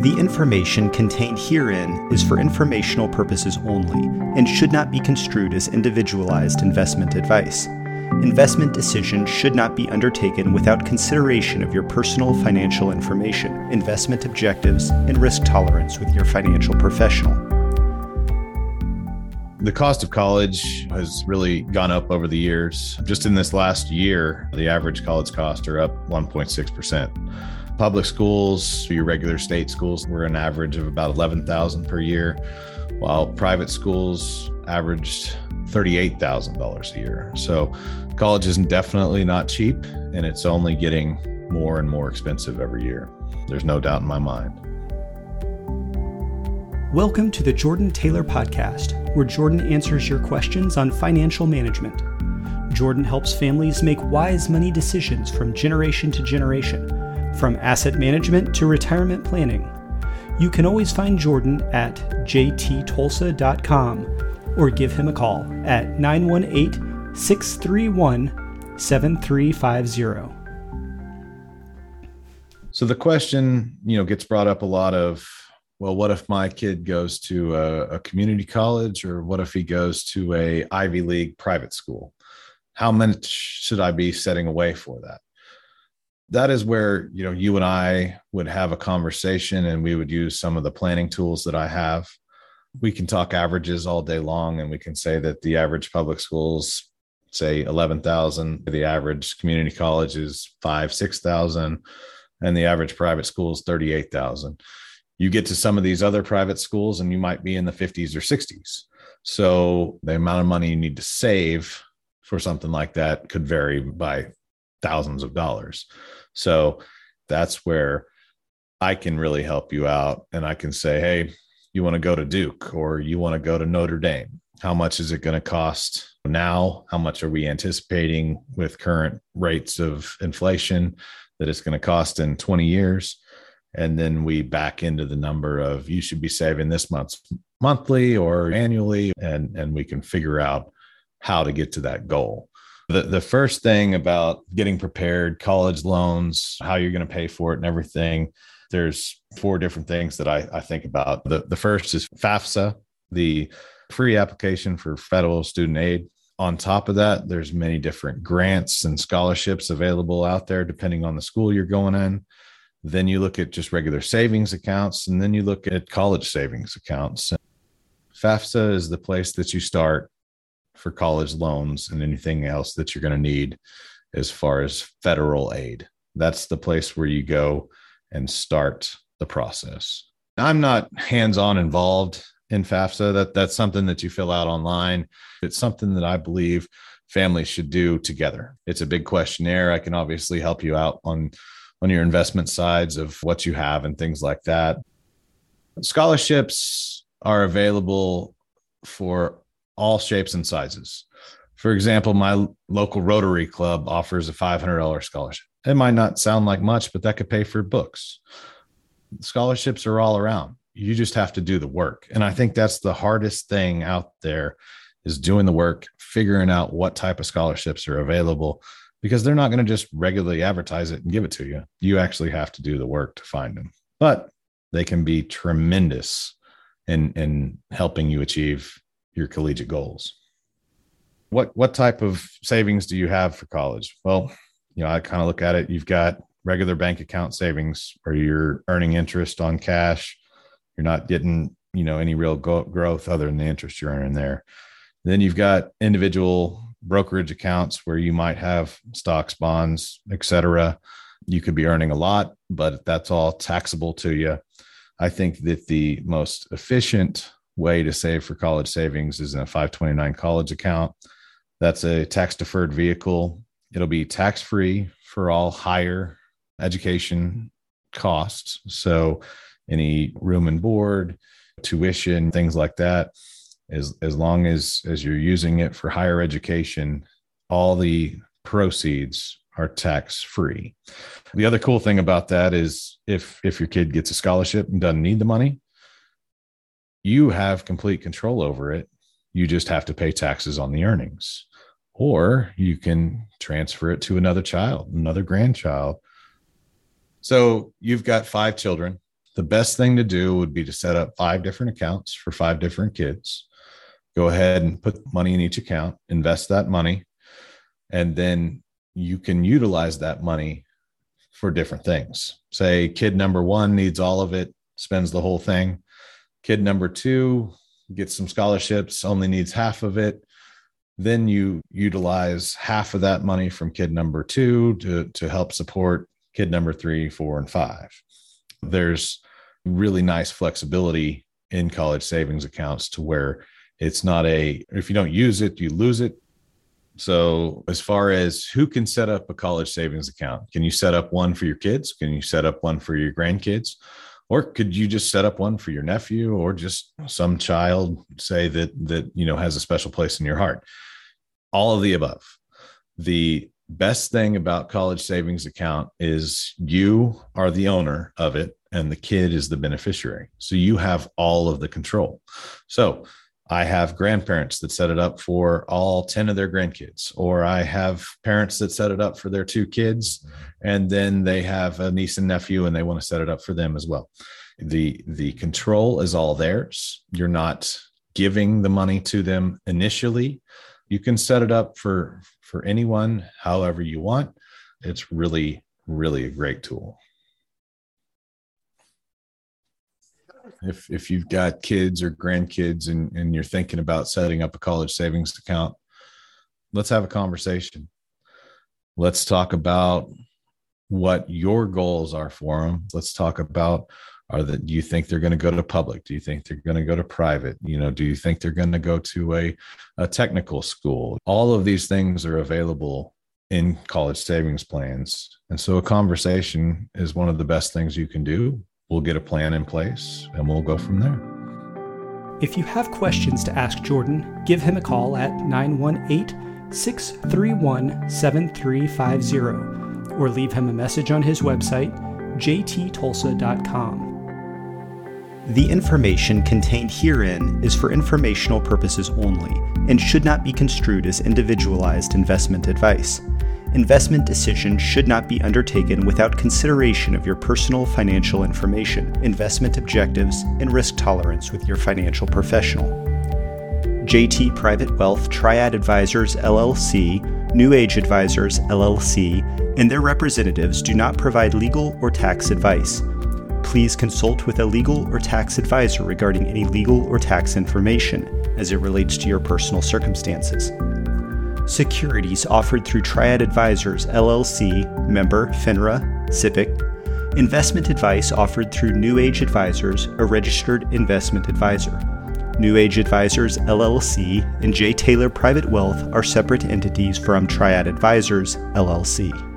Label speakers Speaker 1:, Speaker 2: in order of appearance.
Speaker 1: The information contained herein is for informational purposes only and should not be construed as individualized investment advice. Investment decisions should not be undertaken without consideration of your personal financial information, investment objectives, and risk tolerance with your financial professional.
Speaker 2: The cost of college has really gone up over the years. Just in this last year, the average college costs are up 1.6%. Public schools, your regular state schools, were an average of about 11,000 per year, while private schools averaged $38,000 a year. So college is definitely not cheap and it's only getting more and more expensive every year. There's no doubt in my mind.
Speaker 1: Welcome to the Jordan Taylor Podcast, where Jordan answers your questions on financial management. Jordan helps families make wise money decisions from generation to generation from asset management to retirement planning. You can always find Jordan at jttulsa.com or give him a call at 918 631 7350.
Speaker 2: So the question, you know, gets brought up a lot of, well, what if my kid goes to a, a community college or what if he goes to a Ivy League private school? How much should I be setting away for that? That is where you know you and I would have a conversation and we would use some of the planning tools that I have. We can talk averages all day long and we can say that the average public schools say 11,000, the average community college is 5 6,000 and the average private school is 38,000. You get to some of these other private schools and you might be in the 50s or 60s. So the amount of money you need to save for something like that could vary by thousands of dollars. So that's where I can really help you out. And I can say, hey, you want to go to Duke or you want to go to Notre Dame? How much is it going to cost now? How much are we anticipating with current rates of inflation that it's going to cost in 20 years? And then we back into the number of you should be saving this month monthly or annually, and, and we can figure out how to get to that goal. The, the first thing about getting prepared, college loans, how you're going to pay for it, and everything, there's four different things that I, I think about. The, the first is FAFSA, the free application for federal student aid. On top of that, there's many different grants and scholarships available out there depending on the school you're going in. Then you look at just regular savings accounts, and then you look at college savings accounts. FAFSA is the place that you start for college loans and anything else that you're going to need as far as federal aid. That's the place where you go and start the process. I'm not hands-on involved in FAFSA. That that's something that you fill out online. It's something that I believe families should do together. It's a big questionnaire. I can obviously help you out on on your investment sides of what you have and things like that. Scholarships are available for all shapes and sizes. For example, my local Rotary Club offers a $500 scholarship. It might not sound like much, but that could pay for books. Scholarships are all around. You just have to do the work. And I think that's the hardest thing out there is doing the work, figuring out what type of scholarships are available because they're not going to just regularly advertise it and give it to you. You actually have to do the work to find them. But they can be tremendous in in helping you achieve your collegiate goals. What what type of savings do you have for college? Well, you know, I kind of look at it. You've got regular bank account savings where you're earning interest on cash. You're not getting, you know, any real go- growth other than the interest you're earning there. Then you've got individual brokerage accounts where you might have stocks, bonds, etc. You could be earning a lot, but that's all taxable to you. I think that the most efficient way to save for college savings is in a 529 college account. That's a tax deferred vehicle. It'll be tax free for all higher education costs. So, any room and board, tuition, things like that. As, as long as, as you're using it for higher education, all the proceeds are tax free. The other cool thing about that is if if your kid gets a scholarship and doesn't need the money, you have complete control over it. You just have to pay taxes on the earnings. Or you can transfer it to another child, another grandchild. So you've got five children. the best thing to do would be to set up five different accounts for five different kids. Go ahead and put money in each account, invest that money, and then you can utilize that money for different things. Say kid number one needs all of it, spends the whole thing. Kid number two gets some scholarships, only needs half of it. Then you utilize half of that money from kid number two to, to help support kid number three, four, and five. There's really nice flexibility in college savings accounts to where it's not a, if you don't use it, you lose it. So, as far as who can set up a college savings account, can you set up one for your kids? Can you set up one for your grandkids? Or could you just set up one for your nephew or just some child, say that that you know has a special place in your heart? All of the above. The best thing about college savings account is you are the owner of it and the kid is the beneficiary. So you have all of the control. So I have grandparents that set it up for all 10 of their grandkids, or I have parents that set it up for their two kids, and then they have a niece and nephew and they want to set it up for them as well. The the control is all theirs. You're not giving the money to them initially. You can set it up for for anyone however you want. It's really, really a great tool. If if you've got kids or grandkids and, and you're thinking about setting up a college savings account let's have a conversation. Let's talk about what your goals are for them let's talk about are that do you think they're going to go to public? Do you think they're going to go to private? You know do you think they're going to go to a, a technical school? All of these things are available in college savings plans. And so a conversation is one of the best things you can do We'll get a plan in place and we'll go from there.
Speaker 1: If you have questions to ask Jordan, give him a call at 918 631 7350 or leave him a message on his website, jttulsa.com. The information contained herein is for informational purposes only and should not be construed as individualized investment advice. Investment decisions should not be undertaken without consideration of your personal financial information, investment objectives, and risk tolerance with your financial professional. JT Private Wealth Triad Advisors LLC, New Age Advisors LLC, and their representatives do not provide legal or tax advice. Please consult with a legal or tax advisor regarding any legal or tax information as it relates to your personal circumstances securities offered through Triad Advisors LLC, member FINRA, SIPC, investment advice offered through New Age Advisors, a registered investment advisor. New Age Advisors LLC and J. Taylor Private Wealth are separate entities from Triad Advisors LLC.